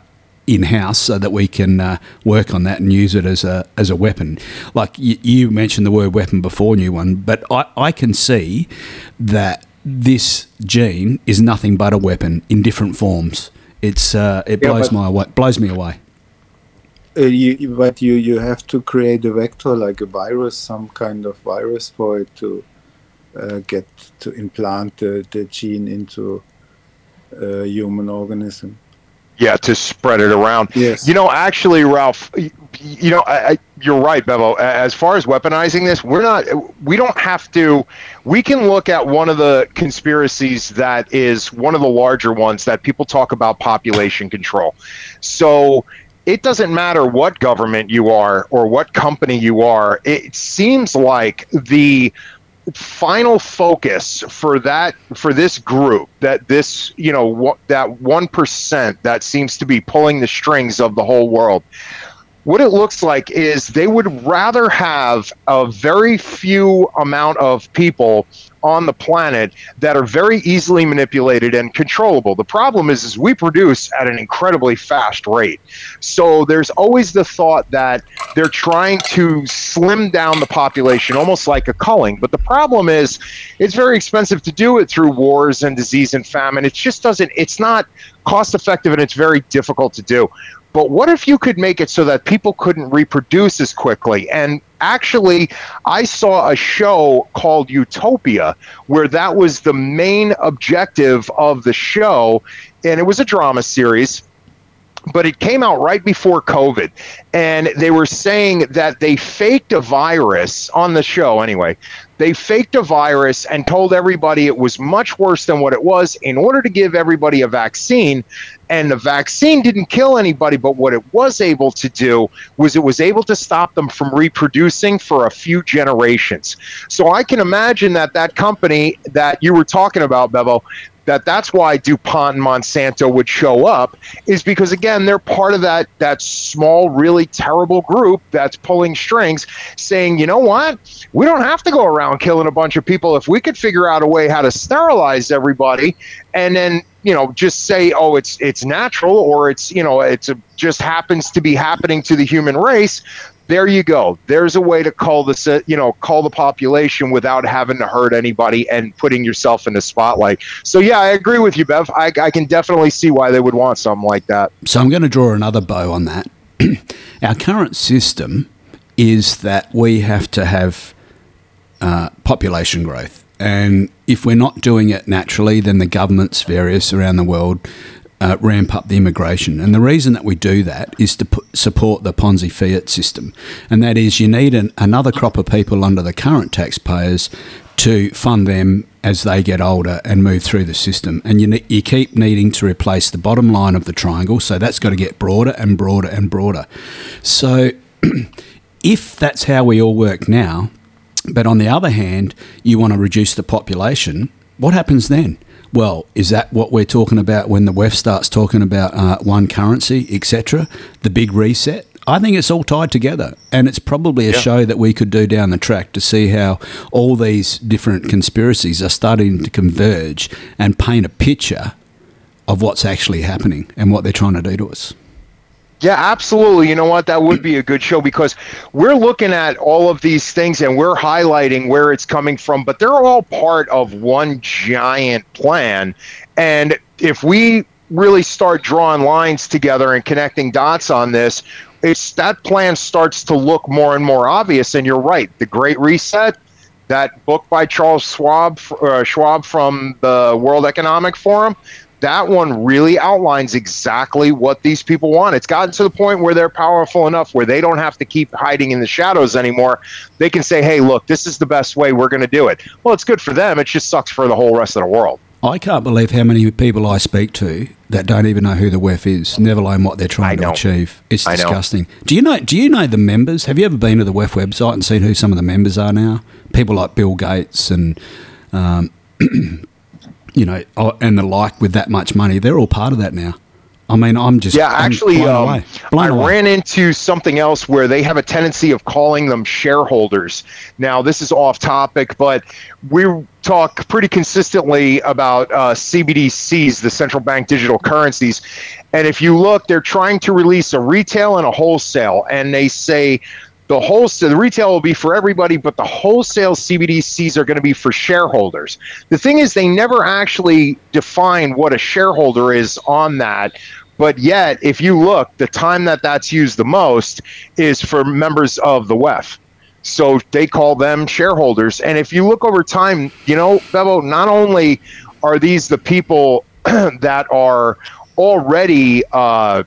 in house so that we can uh, work on that and use it as a as a weapon. Like you, you mentioned the word weapon before, new one, but I, I can see that this gene is nothing but a weapon in different forms. It's uh, it yeah, blows my blows me away. Uh, you, but you you have to create a vector like a virus, some kind of virus for it to uh, get to implant the, the gene into a human organism. Yeah, to spread it around. Yes. You know, actually, Ralph, you know, I, I, you're right, Bevo. As far as weaponizing this, we're not. We don't have to. We can look at one of the conspiracies that is one of the larger ones that people talk about population control. So it doesn't matter what government you are or what company you are. It seems like the final focus for that for this group that this you know that 1% that seems to be pulling the strings of the whole world what it looks like is they would rather have a very few amount of people on the planet that are very easily manipulated and controllable. The problem is, is we produce at an incredibly fast rate. So there's always the thought that they're trying to slim down the population, almost like a culling. But the problem is, it's very expensive to do it through wars and disease and famine. It just doesn't. It's not cost effective and it's very difficult to do. But what if you could make it so that people couldn't reproduce as quickly? And actually, I saw a show called Utopia where that was the main objective of the show. And it was a drama series but it came out right before COVID. And they were saying that they faked a virus on the show anyway. They faked a virus and told everybody it was much worse than what it was in order to give everybody a vaccine. And the vaccine didn't kill anybody, but what it was able to do was it was able to stop them from reproducing for a few generations. So I can imagine that that company that you were talking about, Bevo, that that's why DuPont and Monsanto would show up is because again they're part of that that small really terrible group that's pulling strings saying you know what? We don't have to go around killing a bunch of people. If we could figure out a way how to sterilize everybody and then you know just say oh it's it's natural or it's you know it's a, just happens to be happening to the human race there you go. There's a way to call the you know call the population without having to hurt anybody and putting yourself in the spotlight. So yeah, I agree with you, Bev. I, I can definitely see why they would want something like that. So I'm going to draw another bow on that. <clears throat> Our current system is that we have to have uh, population growth. And if we're not doing it naturally, then the governments, various around the world, uh, ramp up the immigration. And the reason that we do that is to support the Ponzi fiat system. And that is you need an, another crop of people under the current taxpayers to fund them as they get older and move through the system. And you, ne- you keep needing to replace the bottom line of the triangle. So that's got to get broader and broader and broader. So <clears throat> if that's how we all work now, but on the other hand, you want to reduce the population, what happens then? Well, is that what we're talking about when the WEF starts talking about uh, one currency, etc.? The big reset? I think it's all tied together, and it's probably a yeah. show that we could do down the track to see how all these different conspiracies are starting to converge and paint a picture of what's actually happening and what they're trying to do to us. Yeah, absolutely. You know what? That would be a good show because we're looking at all of these things and we're highlighting where it's coming from, but they're all part of one giant plan. And if we really start drawing lines together and connecting dots on this, it's that plan starts to look more and more obvious. And you're right, the Great Reset, that book by Charles Schwab, uh, Schwab from the World Economic Forum, that one really outlines exactly what these people want. It's gotten to the point where they're powerful enough where they don't have to keep hiding in the shadows anymore. They can say, hey, look, this is the best way we're going to do it. Well, it's good for them. It just sucks for the whole rest of the world. I can't believe how many people I speak to that don't even know who the WEF is, never mind what they're trying to achieve. It's disgusting. Do you know? Do you know the members? Have you ever been to the WEF website and seen who some of the members are now? People like Bill Gates and um, <clears throat> you know, oh, and the like with that much money, they're all part of that now. I mean, I'm just yeah. Actually, um, I away. ran into something else where they have a tendency of calling them shareholders. Now, this is off topic, but we talk pretty consistently about uh, CBDCs, the central bank digital currencies. And if you look, they're trying to release a retail and a wholesale, and they say the wholesale the retail will be for everybody but the wholesale cbdc's are going to be for shareholders. The thing is they never actually define what a shareholder is on that but yet if you look the time that that's used the most is for members of the wef so they call them shareholders and if you look over time you know bevo not only are these the people <clears throat> that are already uh,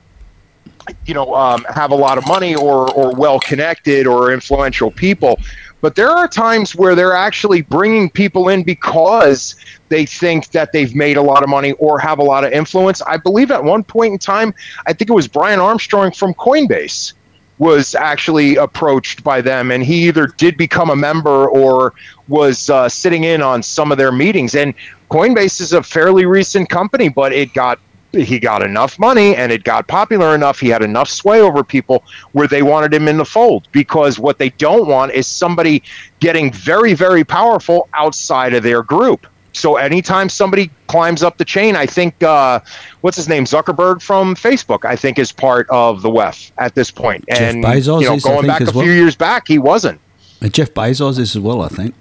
you know um, have a lot of money or or well connected or influential people. But there are times where they're actually bringing people in because they think that they've made a lot of money or have a lot of influence. I believe at one point in time i think it was brian armstrong from coinbase was actually approached by them and he either did become a member or was uh, sitting in on some of their meetings. And coinbase is a fairly recent company but it got he got enough money and it got popular enough. He had enough sway over people where they wanted him in the fold because what they don't want is somebody getting very, very powerful outside of their group. So anytime somebody climbs up the chain, I think uh, what's his name Zuckerberg from Facebook, I think is part of the WEF at this point. Jeff And Bezos you know, going back a well. few years back, he wasn't. Uh, Jeff Bezos is as well, I think.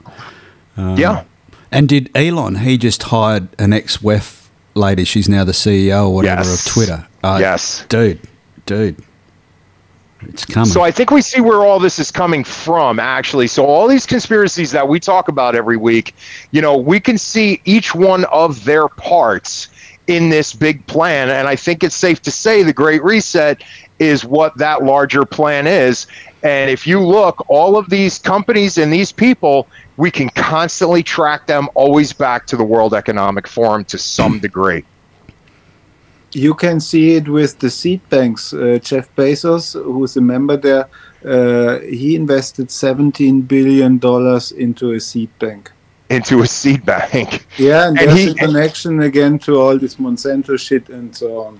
yeah. And did Elon? He just hired an ex-WEF lady. She's now the CEO or whatever Yes. of Twitter. Uh, Yes. dude, dude, it's coming. So I think we see where all this is coming from, actually. So all these conspiracies that we talk about every week, you know, we can see each one of their parts in this big plan, and I think it's safe to say the Great Reset is what that larger plan is. And if you look, all of these companies and these people, we can constantly track them always back to the World Economic Forum to some degree. You can see it with the seed banks. Uh, Jeff Bezos, who's a member there, uh, he invested 17 billion dollars into a seed bank. Into a seed bank. <laughs> Yeah, and, And there's he- a connection again to all this Monsanto shit and so on.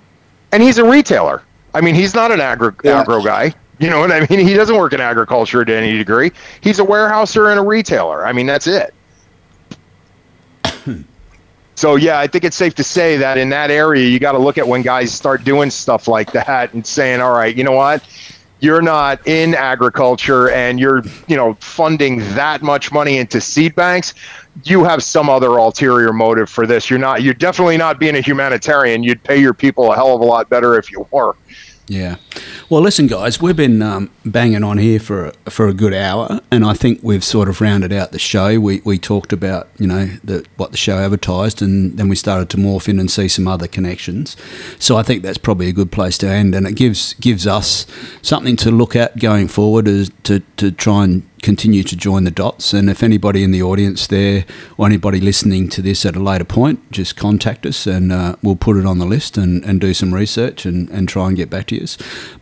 and he's a retailer. I mean, he's not an agro Yeah. agro guy. You know what I mean? <laughs> He doesn't work in agriculture to any degree. He's a warehouser and a retailer. I mean, that's it. <clears throat> so yeah, I think it's safe to say that in that area, you got to look at when guys start doing stuff like that and saying, "All right, you know what? You're not in agriculture and you're, you know, funding that much money into seed banks. You have some other ulterior motive for this. You're not. You're definitely not being a humanitarian. You'd pay your people a hell of a lot better if you were." Yeah. Well, listen, guys, we've been um, banging on here for a, for a good hour, and I think we've sort of rounded out the show. We, we talked about you know the, what the show advertised, and then we started to morph in and see some other connections. So I think that's probably a good place to end, and it gives gives us something to look at going forward, to to try and continue to join the dots. And if anybody in the audience there or anybody listening to this at a later point, just contact us and uh, we'll put it on the list and, and do some research and, and try and get back to you.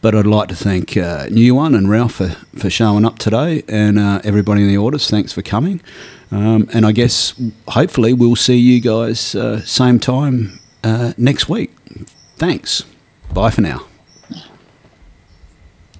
But I'd like to thank uh, New One and Ralph for, for showing up today and uh, everybody in the audience, thanks for coming. Um, and I guess hopefully we'll see you guys uh, same time uh, next week. Thanks. Bye for now.